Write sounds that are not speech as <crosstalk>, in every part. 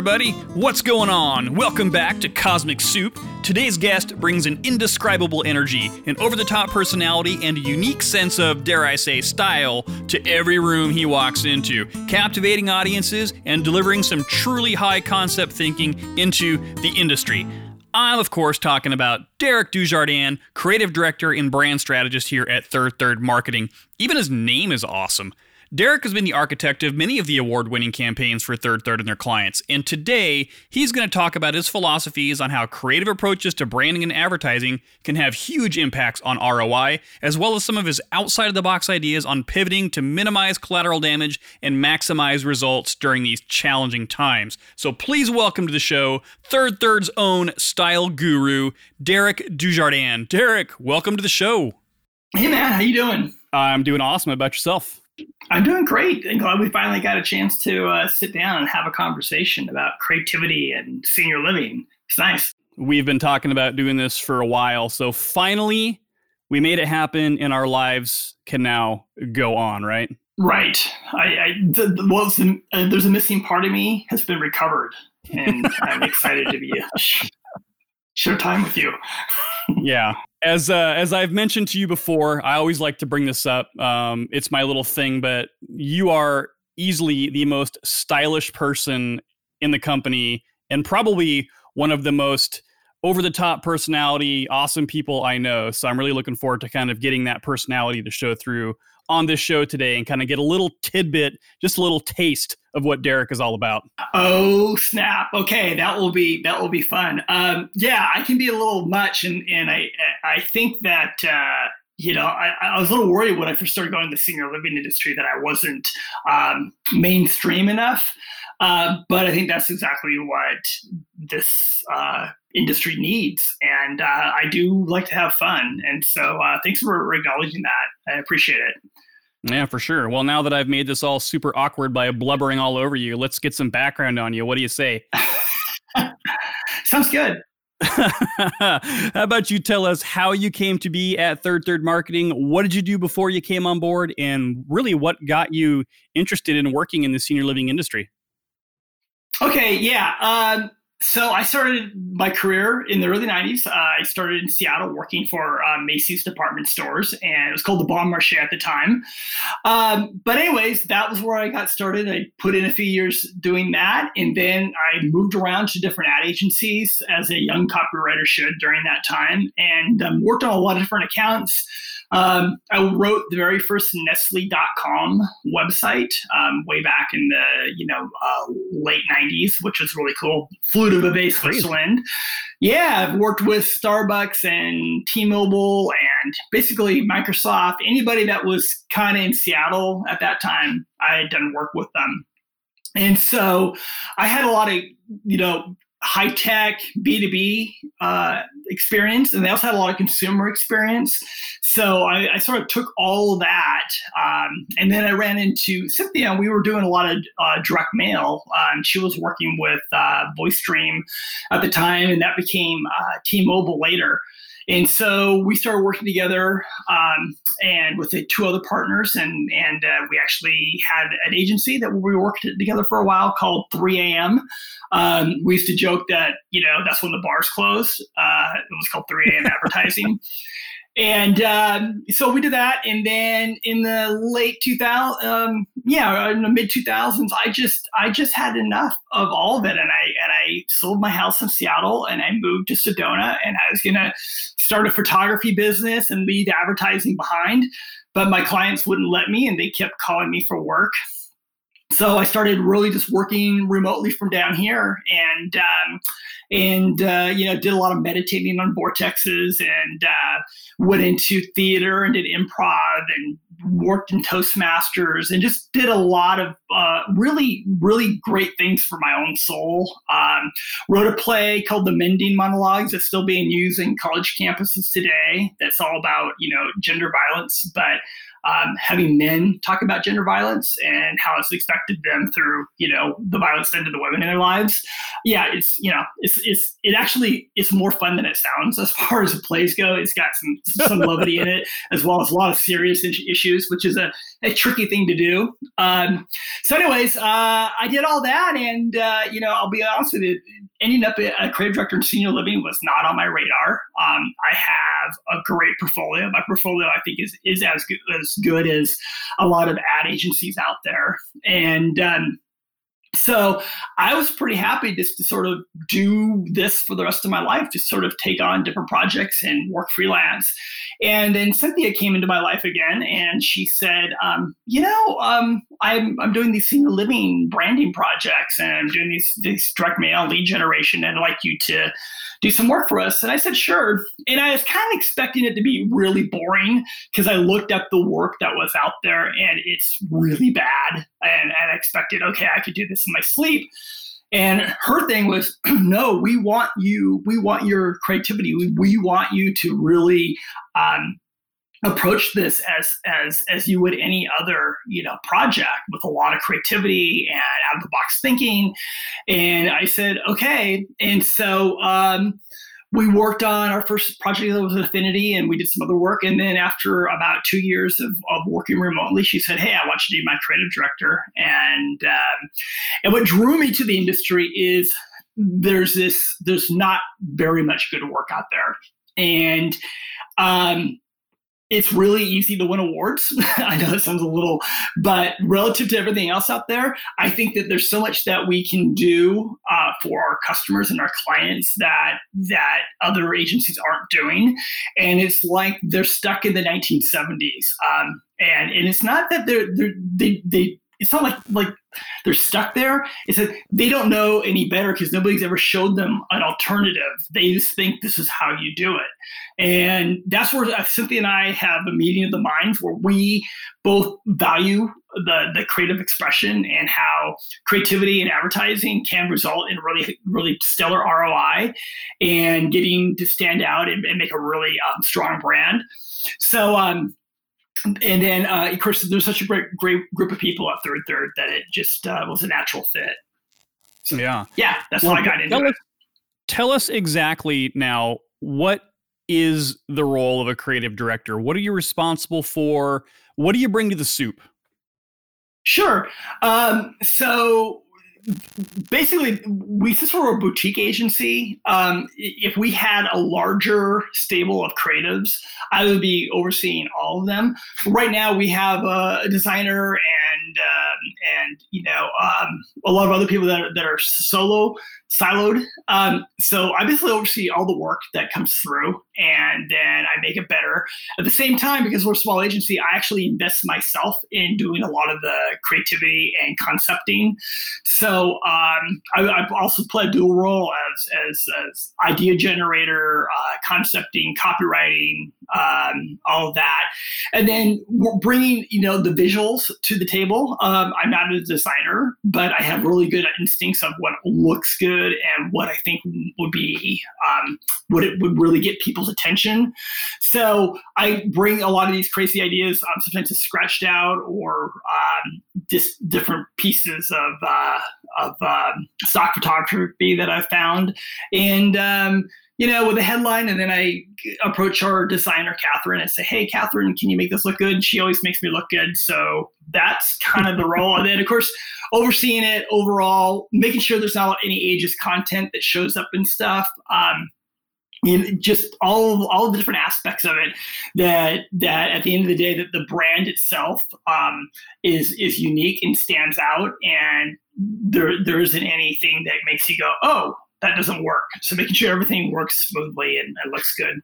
everybody. What's going on? Welcome back to Cosmic Soup. Today's guest brings an indescribable energy, an over the top personality, and a unique sense of, dare I say, style to every room he walks into, captivating audiences and delivering some truly high concept thinking into the industry. I'm, of course, talking about Derek Dujardin, creative director and brand strategist here at Third Third Marketing. Even his name is awesome. Derek has been the architect of many of the award winning campaigns for Third Third and their clients, and today he's going to talk about his philosophies on how creative approaches to branding and advertising can have huge impacts on ROI, as well as some of his outside of the box ideas on pivoting to minimize collateral damage and maximize results during these challenging times. So please welcome to the show Third Third's own style guru, Derek Dujardin. Derek, welcome to the show. Hey man, how you doing? I'm doing awesome. How about yourself? I'm doing great. I'm glad we finally got a chance to uh, sit down and have a conversation about creativity and senior living. It's nice. We've been talking about doing this for a while. So finally, we made it happen and our lives can now go on, right? Right. I, I the, the, well, the, uh, there's a missing part of me has been recovered, and I'm <laughs> excited to be share time with you. yeah, as uh, as I've mentioned to you before, I always like to bring this up. Um, it's my little thing, but you are easily the most stylish person in the company, and probably one of the most over the top personality, awesome people I know. So I'm really looking forward to kind of getting that personality to show through on this show today and kind of get a little tidbit, just a little taste of what Derek is all about. Oh snap! Okay, that will be that will be fun. Um, yeah, I can be a little much, and and I I think that. Uh, you know, I, I, was a little worried when I first started going to the senior living industry that I wasn't um, mainstream enough. Uh, but I think that's exactly what this uh, industry needs. And uh, I do like to have fun. And so uh, thanks for acknowledging that. I appreciate it. Yeah, for sure. Well, now that I've made this all super awkward by blubbering all over you, let's get some background on you. What do you say? <laughs> Sounds good. <laughs> how about you tell us how you came to be at Third Third Marketing? What did you do before you came on board? And really, what got you interested in working in the senior living industry? Okay, yeah. Um, so I started my career in the early 90s. Uh, I started in Seattle working for uh, Macy's department stores, and it was called the Bon Marché at the time. Um, but anyways, that was where I got started. I put in a few years doing that, and then I moved around to different ad agencies as a young copywriter should during that time, and um, worked on a lot of different accounts. Um, I wrote the very first Nestle.com website um, way back in the you know uh, late '90s, which was really cool. Flew to Vevey, Switzerland. Yeah, I've worked with Starbucks and T-Mobile and basically Microsoft. Anybody that was kind of in Seattle at that time, I had done work with them. And so I had a lot of, you know, high tech B2B uh, experience, and they also had a lot of consumer experience. So I, I sort of took all of that, um, and then I ran into Cynthia, and we were doing a lot of uh, direct mail. Um, she was working with uh, VoiceStream at the time, and that became uh, T-Mobile later. And so we started working together um, and with the two other partners, and and uh, we actually had an agency that we worked together for a while called 3 a.m. Um, we used to joke that you know that's when the bars closed. Uh, it was called 3 a.m. <laughs> advertising. And um, so we did that, and then in the late 2000, um, yeah, in the mid 2000s, I just I just had enough of all of it, and I and I sold my house in Seattle, and I moved to Sedona, and I was gonna start a photography business and leave advertising behind, but my clients wouldn't let me, and they kept calling me for work so I started really just working remotely from down here, and um, and uh, you know did a lot of meditating on vortexes, and uh, went into theater and did improv, and worked in Toastmasters, and just did a lot of uh, really really great things for my own soul. Um, wrote a play called The Mending Monologues that's still being used in college campuses today. That's all about you know gender violence, but um, having men talk about gender violence and how it's affected them through you know the violence done to the women in their lives. Yeah, it's you know it's it's it actually it's more fun than it sounds as far as the plays go. It's got some some levity in it as well as a lot of serious issues, which is a, a tricky thing to do. Um, so, anyways, uh, I did all that, and uh, you know I'll be honest with you, ending up a creative director in senior living was not on my radar. Um, I have a great portfolio. My portfolio, I think, is is as good as good as a lot of ad agencies out there, and um, so I was pretty happy just to sort of do this for the rest of my life, just sort of take on different projects and work freelance. And then Cynthia came into my life again, and she said, um, "You know, um, I'm I'm doing these senior living branding projects, and I'm doing these these direct mail lead generation, and I'd like you to." Do some work for us? And I said, sure. And I was kind of expecting it to be really boring because I looked at the work that was out there and it's really bad. And, and I expected, okay, I could do this in my sleep. And her thing was, <clears throat> no, we want you, we want your creativity. We, we want you to really um, approach this as as as you would any other you know project with a lot of creativity and out of the box thinking. And i said okay. And so um, we worked on our first project that was affinity and we did some other work. And then after about two years of, of working remotely she said hey i want you to be my creative director. And um, and what drew me to the industry is there's this there's not very much good work out there. And um, it's really easy to win awards. <laughs> I know it sounds a little, but relative to everything else out there, I think that there's so much that we can do uh, for our customers and our clients that that other agencies aren't doing, and it's like they're stuck in the 1970s. Um, and and it's not that they're, they're they they it's not like like they're stuck there. It's that they don't know any better because nobody's ever showed them an alternative. They just think this is how you do it, and that's where uh, Cynthia and I have a meeting of the minds where we both value the the creative expression and how creativity and advertising can result in really really stellar ROI and getting to stand out and, and make a really um, strong brand. So um, and then uh, of course there's such a great great group of people at third third that it just uh, was a natural fit. So, yeah. yeah that's well, how i got into tell it. us, tell us exactly now what is the role of a creative director? What are you responsible for? What do you bring to the soup? Sure. Um, so basically we since we're a boutique agency um, if we had a larger stable of creatives i would be overseeing all of them. Right now we have a designer and um, and you know um, a lot of other people that are, that are solo siloed. Um, so I basically oversee all the work that comes through and then I make it better. At the same time, because we're a small agency, I actually invest myself in doing a lot of the creativity and concepting. So um, I, I, also play a dual role as, as, as idea generator, uh, concepting, copywriting, um, all of that. And then we're bringing, you know, the visuals to the table. Um, I'm not a designer, but I have really good instincts of what looks good good and what I think would be um, what it would really get people's attention. So I bring a lot of these crazy ideas, um, sometimes it's scratched out or um, just different pieces of uh, of um, stock photography that I've found, and um, you know, with a headline, and then I approach our designer, Catherine, and say, "Hey, Catherine, can you make this look good?" And she always makes me look good, so that's kind of the <laughs> role. And then, of course, overseeing it overall, making sure there's not any ageist content that shows up and stuff. Um, and just all all the different aspects of it that that at the end of the day that the brand itself um, is is unique and stands out and there there isn't anything that makes you go oh that doesn't work. So making sure everything works smoothly and, and looks good.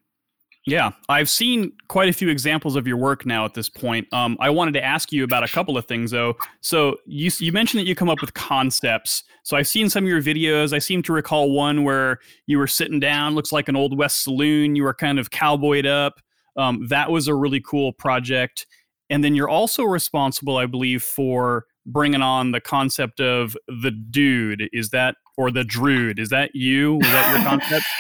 Yeah, I've seen quite a few examples of your work now at this point. Um, I wanted to ask you about a couple of things though. So you you mentioned that you come up with concepts. So I've seen some of your videos. I seem to recall one where you were sitting down, looks like an old west saloon. You were kind of cowboyed up. Um, that was a really cool project. And then you're also responsible, I believe, for bringing on the concept of the dude. Is that or the druid? Is that you? Was that your concept? <laughs>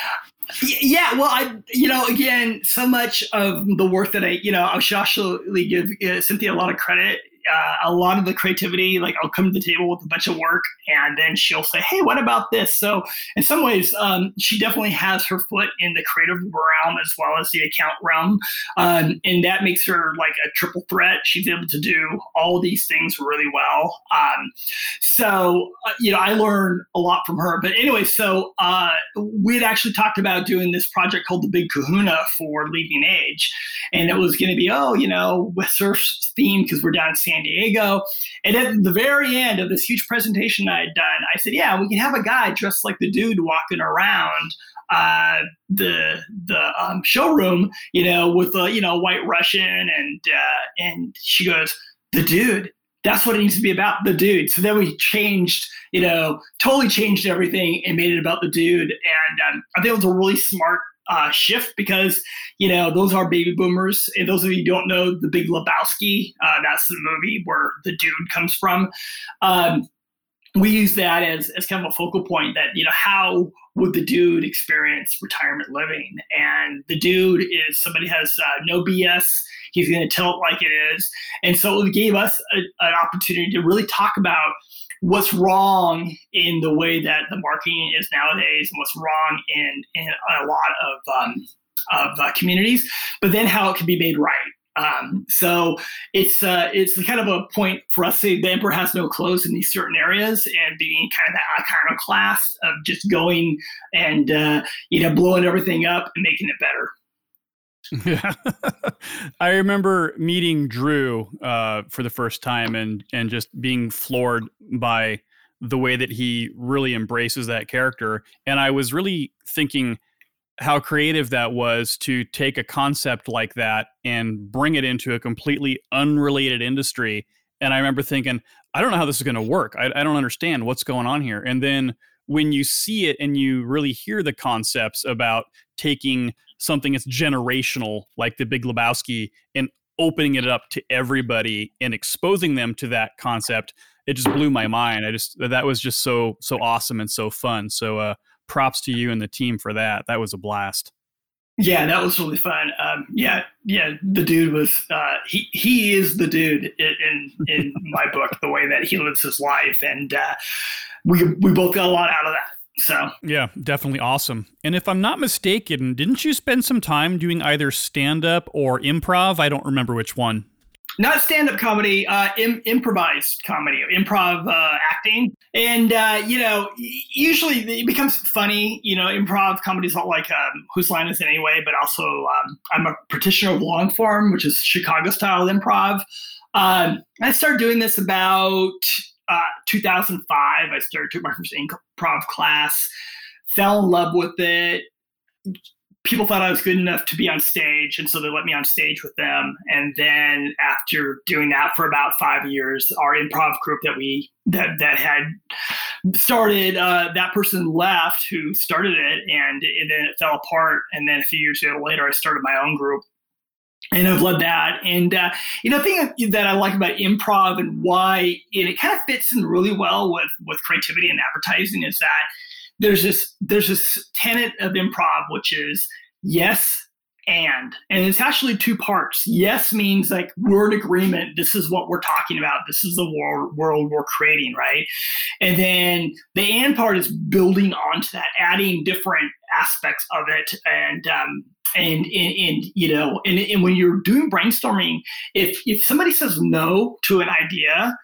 Yeah, well, I, you know, again, so much of the work that I, you know, I should actually give uh, Cynthia a lot of credit uh, a lot of the creativity, like I'll come to the table with a bunch of work and then she'll say, Hey, what about this? So, in some ways, um, she definitely has her foot in the creative realm as well as the account realm. Um, and that makes her like a triple threat. She's able to do all these things really well. Um, so, uh, you know, I learned a lot from her. But anyway, so uh, we had actually talked about doing this project called The Big Kahuna for Leading Age. And it was going to be, oh, you know, with surf theme because we're down in San San Diego. And at the very end of this huge presentation I had done, I said, "Yeah, we can have a guy dressed like the dude walking around uh, the the um, showroom, you know, with a you know white Russian." And uh, and she goes, "The dude." That's what it needs to be about, the dude. So then we changed, you know, totally changed everything and made it about the dude. And um, I think it was a really smart uh, shift because you know those are baby boomers. And those of you don't know, The Big Lebowski, uh, that's the movie where the dude comes from. Um, we use that as, as kind of a focal point that you know how would the dude experience retirement living and the dude is somebody has uh, no bs he's going to tell it like it is and so it gave us a, an opportunity to really talk about what's wrong in the way that the marketing is nowadays and what's wrong in, in a lot of, um, of uh, communities, but then how it can be made right. Um, so it's uh, it's kind of a point for us to the emperor has no clothes in these certain areas and being kind of that iconoclast of just going and uh, you know blowing everything up and making it better. Yeah, <laughs> I remember meeting Drew uh, for the first time and and just being floored by the way that he really embraces that character. And I was really thinking how creative that was to take a concept like that and bring it into a completely unrelated industry. And I remember thinking, I don't know how this is going to work. I, I don't understand what's going on here. And then when you see it and you really hear the concepts about taking something that's generational, like the Big Lebowski, and opening it up to everybody and exposing them to that concept, it just blew my mind. I just that was just so so awesome and so fun. So uh, props to you and the team for that. That was a blast. Yeah, that was really fun. Um, yeah, yeah, the dude was uh, he he is the dude in in <laughs> my book. The way that he lives his life, and uh, we we both got a lot out of that. So yeah, definitely awesome. And if I'm not mistaken, didn't you spend some time doing either stand up or improv? I don't remember which one. Not stand up comedy, uh, Im- improvised comedy, improv uh, acting. And, uh, you know, usually it becomes funny. You know, improv comedy is not like um, Whose Line Is It Anyway, but also um, I'm a practitioner of long form, which is Chicago style improv. Um, I started doing this about uh, 2005, I started took my first improv class, fell in love with it. People thought I was good enough to be on stage, and so they let me on stage with them. And then after doing that for about five years, our improv group that we that that had started, uh, that person left who started it, and, and then it fell apart. And then a few years later, I started my own group and I've loved that. And uh, you know, the thing that I like about improv and why it, it kind of fits in really well with with creativity and advertising is that there's this there's this tenet of improv which is yes and. And it's actually two parts. Yes means like we're in agreement. This is what we're talking about. This is the world, world we're creating right? And then the and part is building onto that adding different aspects of it. And um, and, and, and you know and, and when you're doing brainstorming if if somebody says no to an idea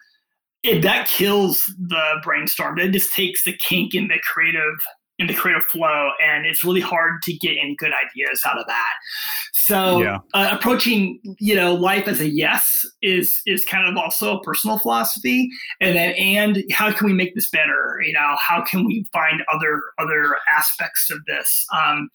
it, that kills the brainstorm. It just takes the kink in the creative in the creative flow and it's really hard to get any good ideas out of that. So yeah. uh, approaching you know life as a yes is is kind of also a personal philosophy. And then and how can we make this better? You know how can we find other other aspects of this? Um,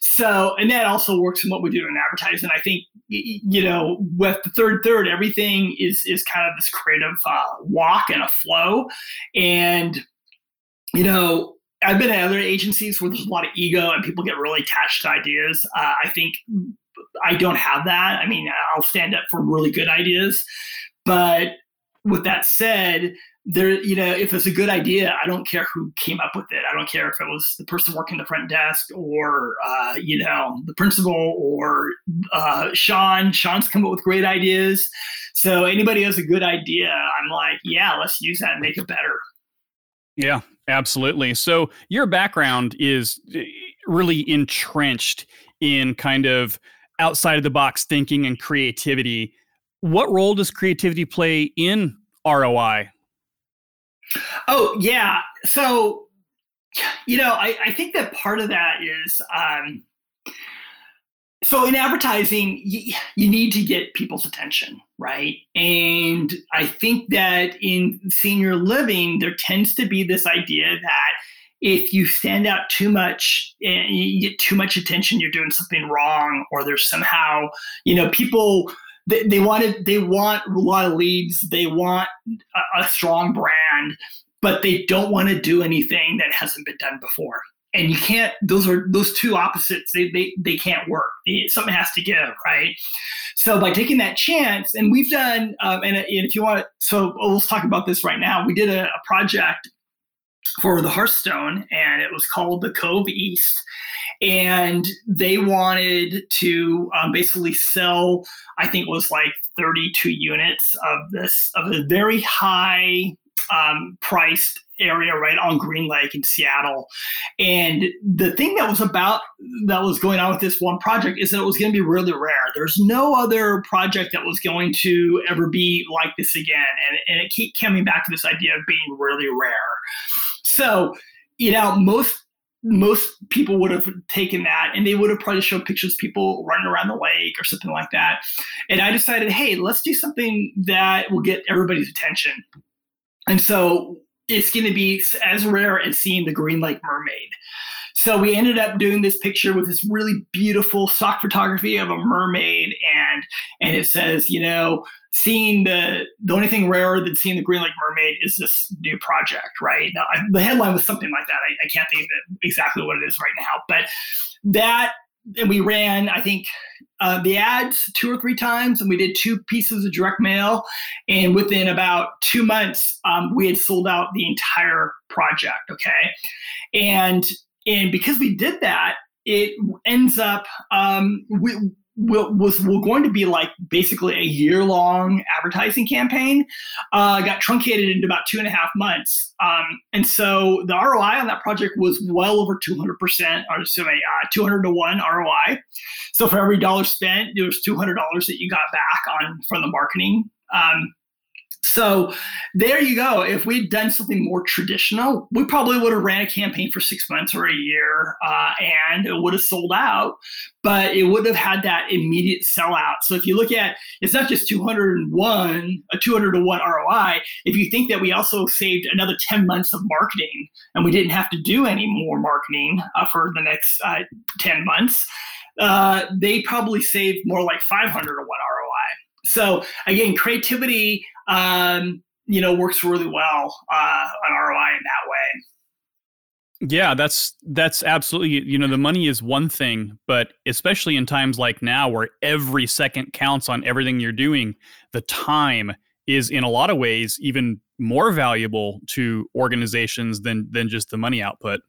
so and that also works in what we do in advertising. I think you know with the third third everything is is kind of this creative uh, walk and a flow. And you know I've been at other agencies where there's a lot of ego and people get really attached to ideas. Uh, I think I don't have that. I mean, I'll stand up for really good ideas, but with that said, there, you know, if it's a good idea, I don't care who came up with it. I don't care if it was the person working the front desk or, uh, you know, the principal or uh, Sean. Sean's come up with great ideas. So anybody has a good idea, I'm like, yeah, let's use that and make it better. Yeah, absolutely. So your background is eh, really entrenched in kind of outside of the box thinking and creativity. What role does creativity play in ROI? Oh, yeah. So, you know, I, I think that part of that is um, so in advertising, you, you need to get people's attention, right? And I think that in senior living, there tends to be this idea that if you stand out too much eh, and you get too much attention, you're doing something wrong, or there's somehow, you know, people they, they wanted they want a lot of leads, they want a, a strong brand, but they don't want to do anything that hasn't been done before. And you can't; those are those two opposites. They they they can't work. Something has to give, right? So by taking that chance, and we've done, um, and, and if you want, so let's talk about this right now. We did a, a project for the Hearthstone, and it was called the Cove East. And they wanted to um, basically sell, I think it was like 32 units of this, of a very high um, priced area right on Green Lake in Seattle. And the thing that was about that was going on with this one project is that it was going to be really rare. There's no other project that was going to ever be like this again. And, and it keep coming back to this idea of being really rare. So, you know, most most people would have taken that and they would have probably showed pictures of people running around the lake or something like that. And I decided, hey, let's do something that will get everybody's attention. And so it's going to be as rare as seeing the Green Lake mermaid. So we ended up doing this picture with this really beautiful stock photography of a mermaid, and and it says, you know, seeing the the only thing rarer than seeing the Green Lake mermaid is this new project, right? Now, I, the headline was something like that. I, I can't think of exactly what it is right now, but that and we ran i think uh, the ads two or three times and we did two pieces of direct mail. And within about two months um, we had sold out the entire project okay? And and because we did that it ends up um, we, was going to be like basically a year long advertising campaign uh, got truncated into about two and a half months. Um, and so the roi on that project was well over 200% or so uh, 200 to 1 roi so for every dollar spent there was $200 that you got back on from the marketing. Um, so there you go. If we'd done something more traditional, we probably would have ran a campaign for six months or a year, uh, and it would have sold out. But it would have had that immediate sellout. So if you look at, it's not just 201, a 200 to one ROI. If you think that we also saved another 10 months of marketing, and we didn't have to do any more marketing uh, for the next uh, 10 months, uh, they probably saved more like 500 to one ROI. So again, creativity um, you know, works really well uh, on ROI in that way. Yeah, that's that's absolutely you know the money is one thing, but especially in times like now where every second counts on everything you're doing, the time is in a lot of ways even more valuable to organizations than than just the money output.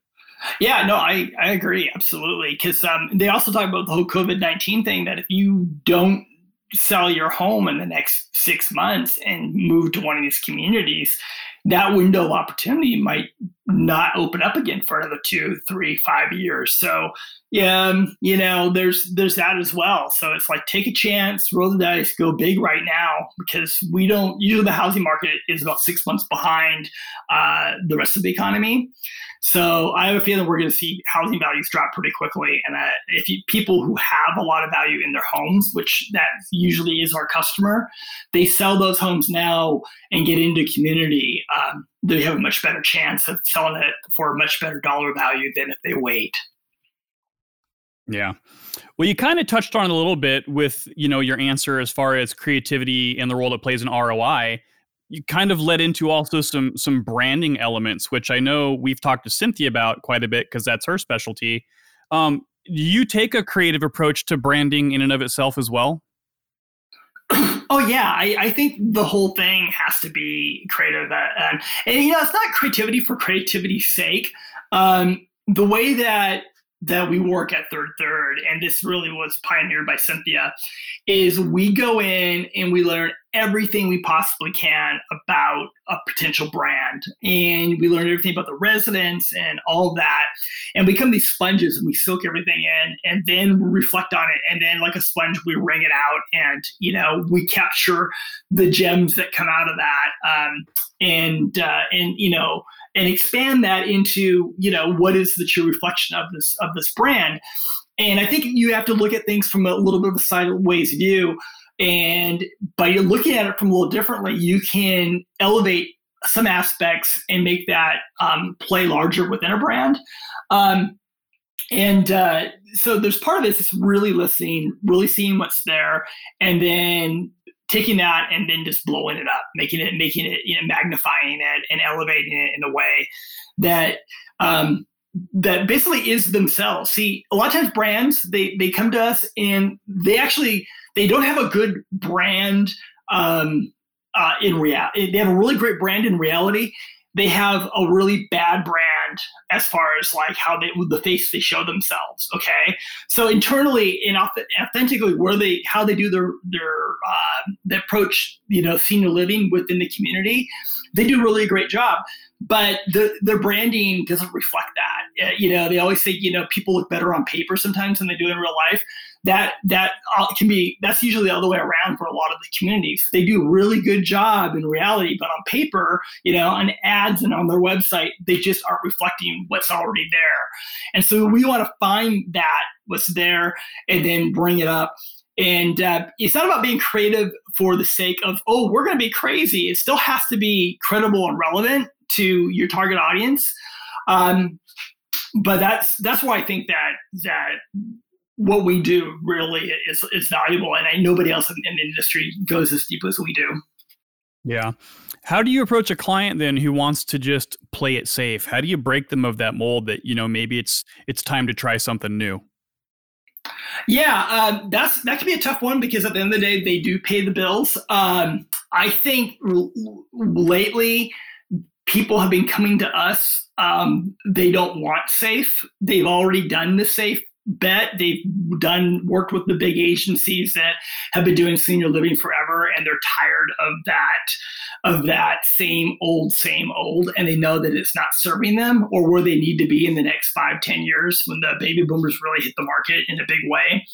Yeah, no, I, I agree absolutely because um, they also talk about the whole COVID nineteen thing that if you don't sell your home in the next six months and move to one of these communities, that window of opportunity might not open up again for another two, three, five years. So, yeah, um, you know, there's there's that as well. So it's like take a chance, roll the dice, go big right now because we don't. Usually, the housing market is about six months behind uh, the rest of the economy. So I have a feeling we're going to see housing values drop pretty quickly, and that if you, people who have a lot of value in their homes, which that usually is our customer, they sell those homes now and get into community. Um, they have a much better chance of selling it for a much better dollar value than if they wait. Yeah. Well, you kind of touched on a little bit with, you know, your answer as far as creativity and the role it plays in ROI you kind of led into also some some branding elements, which I know we've talked to Cynthia about quite a bit because that's her specialty. Um, do you take a creative approach to branding in and of itself as well? <clears throat> Oh yeah, I, I think the whole thing has to be creative, uh, and, and you know it's not creativity for creativity's sake. Um, the way that that we work at Third Third, and this really was pioneered by Cynthia, is we go in and we learn everything we possibly can about a potential brand. And we learn everything about the residents and all that. And we become these sponges and we soak everything in and then we reflect on it. And then, like a sponge, we wring it out and, you know, we capture the gems that come out of that. Um, and, uh, and, you know, and expand that into you know what is the true reflection of this of this brand and i think you have to look at things from a little bit of a sideways view and by looking at it from a little differently you can elevate some aspects and make that um, play larger within a brand um, and uh, so there's part of this is really listening really seeing what's there and then taking that and then just blowing it up, making it, making it, you know, magnifying it and elevating it in a way that um, that basically is themselves. See, a lot of times brands they they come to us and they actually they don't have a good brand um, uh, in reality. They have a really great brand in reality. They have a really bad brand as far as like how they the face they show themselves. Okay, so internally and authentically, where they how they do their their uh, approach, you know, senior living within the community, they do really a great job. But the their branding doesn't reflect that. Uh, you know, they always say you know people look better on paper sometimes than they do in real life that that uh, can be that's usually the other way around for a lot of the communities. They do a really good job in reality, but on paper, you know, on ads and on their website, they just aren't reflecting what's already there. And so we want to find that what's there and then bring it up. And uh, it's not about being creative for the sake of, oh, we're going to be crazy. It still has to be credible and relevant to your target audience. Um, but that's that's why I think that that what we do really is, is valuable. And I, nobody else in, in the industry goes as deep as we do. Yeah. How do you approach a client then who wants to just play it safe? How do you break them of that mold that, you know, maybe it's it's time to try something new? Yeah, uh, that's that can be a tough one because at the end of the day, they do pay the bills. Um, I think r- lately, people have been coming to us. Um, they don't want safe. They've already done the safe bet they've done worked with the big agencies that have been doing senior living forever and they're tired of that of that same old same old and they know that it's not serving them or where they need to be in the next five ten years when the baby boomers really hit the market in a big way.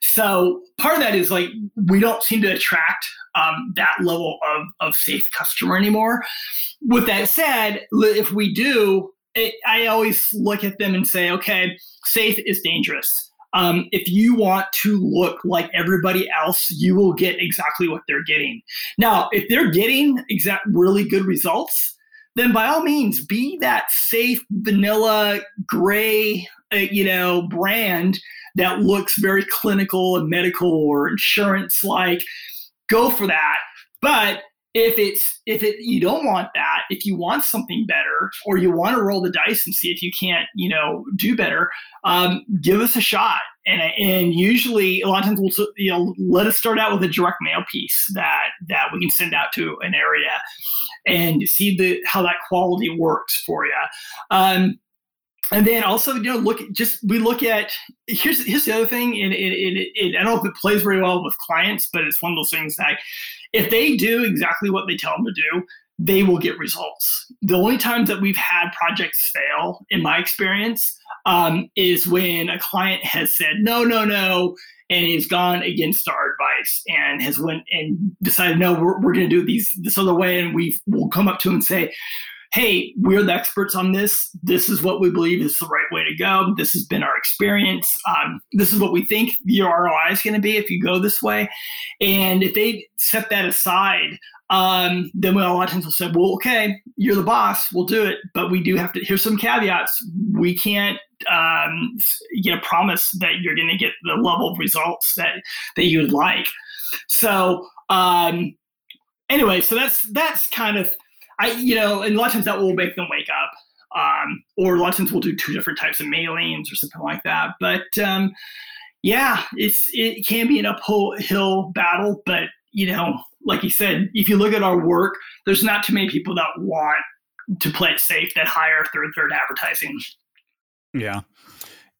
So part of that is like we don't seem to attract um, that level of, of safe customer anymore. With that said if we do I always look at them and say, okay, safe is dangerous. Um, if you want to look like everybody else, you will get exactly what they're getting. Now, if they're getting exact really good results, then by all means, be that safe vanilla gray, uh, you know, brand that looks very clinical and medical or insurance like. Go for that. But if it's if it you don't want that if you want something better or you want to roll the dice and see if you can't you know do better um, give us a shot. And and usually a lot of times we'll you know let us start out with a direct mail piece that that we can send out to an area and see the how that quality works for you um, and then also you know look just we look at here's here's the other thing and it, it, it, i don't know if it plays very well with clients but it's one of those things that if they do exactly what they tell them to do, they will get results. The only times that we've had projects fail, in my experience, um, is when a client has said no, no, no, and has gone against our advice and has went and decided no, we're, we're going to do these this other way, and we will come up to them and say, hey, we're the experts on this. This is what we believe is the right way to go. This has been our experience. Um, this is what we think your ROI is going to be if you go this way. And if they set that aside, um, then we a lot of times will say, well, okay, you're the boss, we'll do it, but we do have to. Here's some caveats. We can't um, you know promise that you're going to get the level of results that that you would like. So um, anyway, so that's that's kind of I, you know, and a lot of times that will make them wake up. Um, or a lot of times we'll do two different types of mailings or something like that. But um, yeah, it's it can be an uphill battle, but you know, like you said, if you look at our work, there's not too many people that want to play it safe that hire third third advertising. Yeah.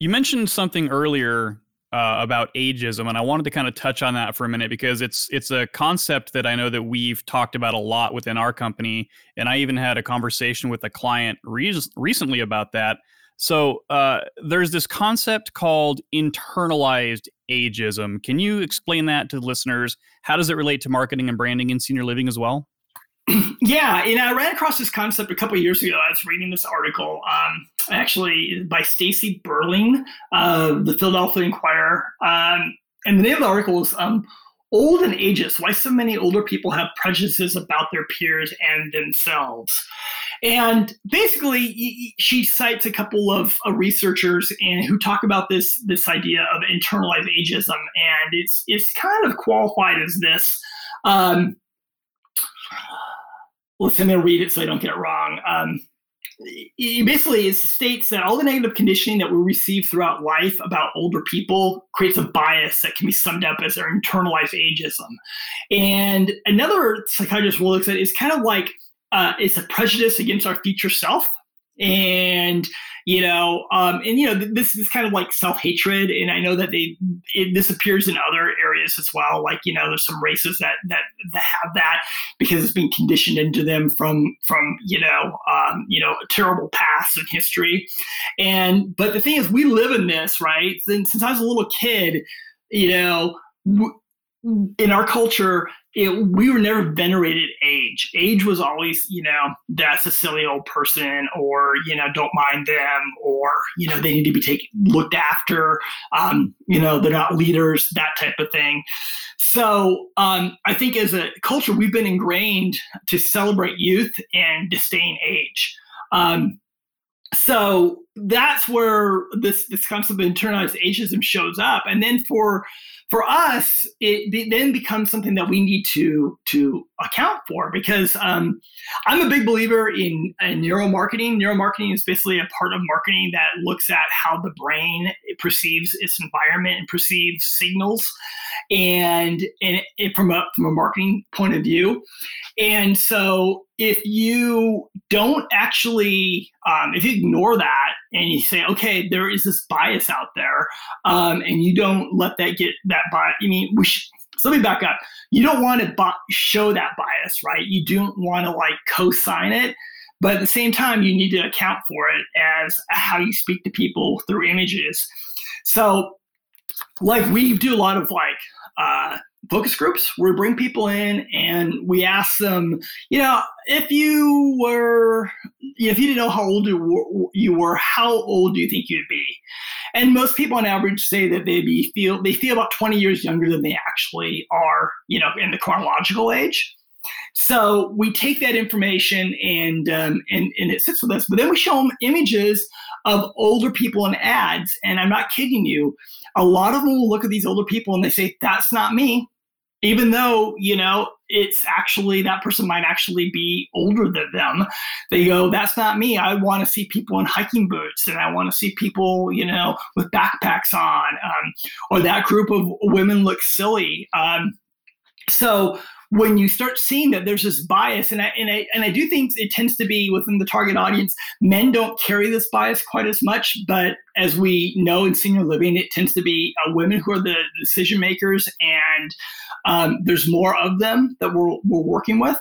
You mentioned something earlier uh, about ageism, and I wanted to kind of touch on that for a minute because it's it's a concept that I know that we've talked about a lot within our company, and I even had a conversation with a client re- recently about that. So uh, there's this concept called internalized ageism. Can you explain that to listeners? How does it relate to marketing and branding in senior living as well? <clears throat> yeah, and I ran across this concept a couple years ago. I was reading this article, um, actually by Stacey Burling, uh, the Philadelphia Inquirer, um, and the name of the article is um, "Old and Ageist: Why So Many Older People Have Prejudices About Their Peers and Themselves." And basically, she cites a couple of uh, researchers and who talk about this this idea of internalized ageism, and it's it's kind of qualified as this. Let me read it so I don't get it wrong. Um, basically it states that all the negative conditioning that we receive throughout life about older people creates a bias that can be summed up as their internalized ageism. And another psychiatrist will look at is kind of like uh, it's a prejudice against our future self. And you know, um, and you know, this is kind of like self hatred, and I know that they it, this appears in other areas as well. Like you know, there's some races that that that have that because it's been conditioned into them from from you know um, you know terrible past and history. And but the thing is, we live in this right. Since, since I was a little kid, you know. In our culture, it, we were never venerated age. Age was always, you know, that's a silly old person, or you know, don't mind them, or you know, they need to be taken looked after. Um, you know, they're not leaders, that type of thing. So um, I think as a culture, we've been ingrained to celebrate youth and disdain age. Um, so that's where this this concept of internalized ageism shows up, and then for for us, it then becomes something that we need to to account for because um, I'm a big believer in, in neuromarketing. Neuromarketing is basically a part of marketing that looks at how the brain perceives its environment and perceives signals, and and it, from a from a marketing point of view. And so, if you don't actually, um, if you ignore that and you say, okay, there is this bias out there, um, and you don't let that get that bias. I mean, we should, so let me back up. You don't want to bi- show that bias, right? You don't want to like co-sign it, but at the same time, you need to account for it as how you speak to people through images. So, like we do a lot of like uh, focus groups where we bring people in and we ask them, you know, if you were, if you didn't know how old you were, how old do you think you'd be? And most people on average say that they be feel they feel about 20 years younger than they actually are, you know, in the chronological age. So we take that information and um, and and it sits with us. But then we show them images of older people in ads, and I'm not kidding you. A lot of them will look at these older people and they say, "That's not me." Even though you know it's actually that person might actually be older than them they go that's not me. I want to see people in hiking boots and i want to see people you know with backpacks on um, or that group of women look silly. Um, so when you start seeing that there's this bias, and I, and I and I do think it tends to be within the target audience, men don't carry this bias quite as much, but as we know in senior living, it tends to be uh, women who are the decision makers, and um, there's more of them that we're, we're working with.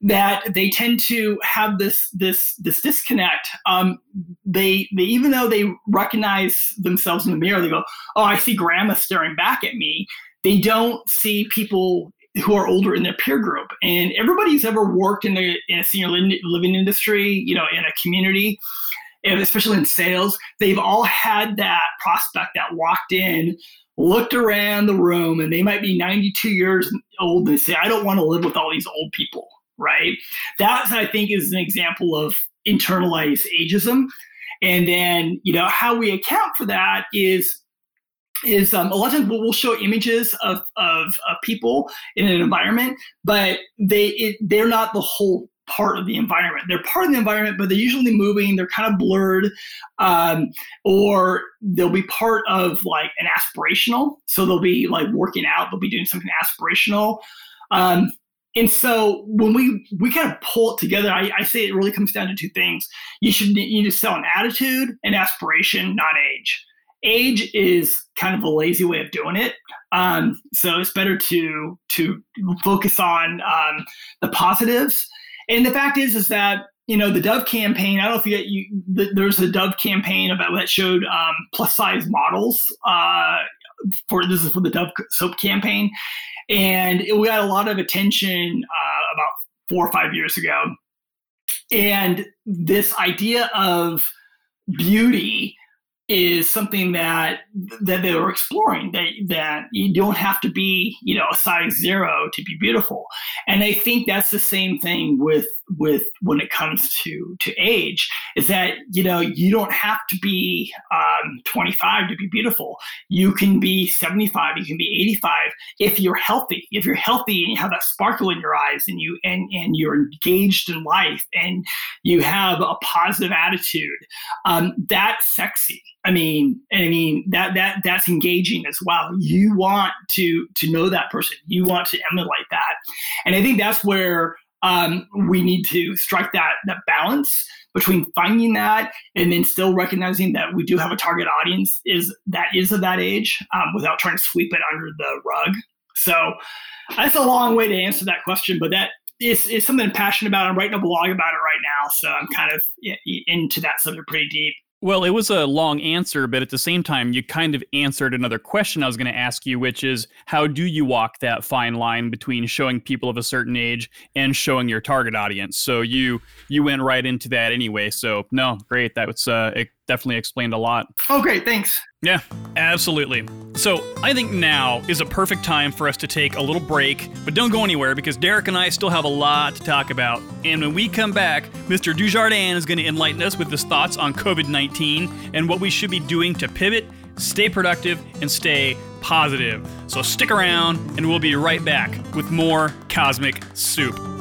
That they tend to have this this this disconnect. Um, they they even though they recognize themselves in the mirror, they go, "Oh, I see grandma staring back at me." They don't see people who are older in their peer group. And everybody who's ever worked in, the, in a senior living industry, you know, in a community, and especially in sales, they've all had that prospect that walked in, looked around the room, and they might be 92 years old and say, I don't want to live with all these old people, right? That, I think, is an example of internalized ageism. And then, you know, how we account for that is is um, a lot of times we'll show images of, of, of people in an environment, but they it, they're not the whole part of the environment. They're part of the environment, but they're usually moving. They're kind of blurred, um, or they'll be part of like an aspirational. So they'll be like working out. They'll be doing something aspirational. Um, and so when we we kind of pull it together, I, I, say it really comes down to two things. You should you need to sell an attitude and aspiration, not age. Age is kind of a lazy way of doing it. Um, so it's better to to focus on um, the positives. And the fact is, is that you know the Dove campaign. I don't know if you, you the, there's a Dove campaign about that showed um, plus size models. Uh, for this is for the Dove soap campaign, and it, we got a lot of attention uh, about four or five years ago. And this idea of beauty is something that that they were exploring that that you don't have to be you know a size zero to be beautiful. And i think that's the same thing with with when it comes to to age is that you know you don't have to be um, 25 to be beautiful you can be 75 you can be 85 if you're healthy if you're healthy and you have that sparkle in your eyes and you and and you're engaged in life and you have a positive attitude um, that's sexy I mean, and I mean that that that's engaging as well. You want to to know that person. You want to emulate that, and I think that's where um, we need to strike that that balance between finding that and then still recognizing that we do have a target audience is that is of that age um, without trying to sweep it under the rug. So that's a long way to answer that question, but that is, is something I'm passionate about. I'm writing a blog about it right now, so I'm kind of into that subject pretty deep. Well, it was a long answer, but at the same time, you kind of answered another question I was going to ask you, which is how do you walk that fine line between showing people of a certain age and showing your target audience? So you you went right into that anyway. So no, great. That was uh, definitely explained a lot. Oh, great. Thanks. Yeah, absolutely. So I think now is a perfect time for us to take a little break, but don't go anywhere because Derek and I still have a lot to talk about. And when we come back, Mr. Dujardin is going to enlighten us with his thoughts on COVID 19 and what we should be doing to pivot, stay productive, and stay positive. So stick around, and we'll be right back with more Cosmic Soup.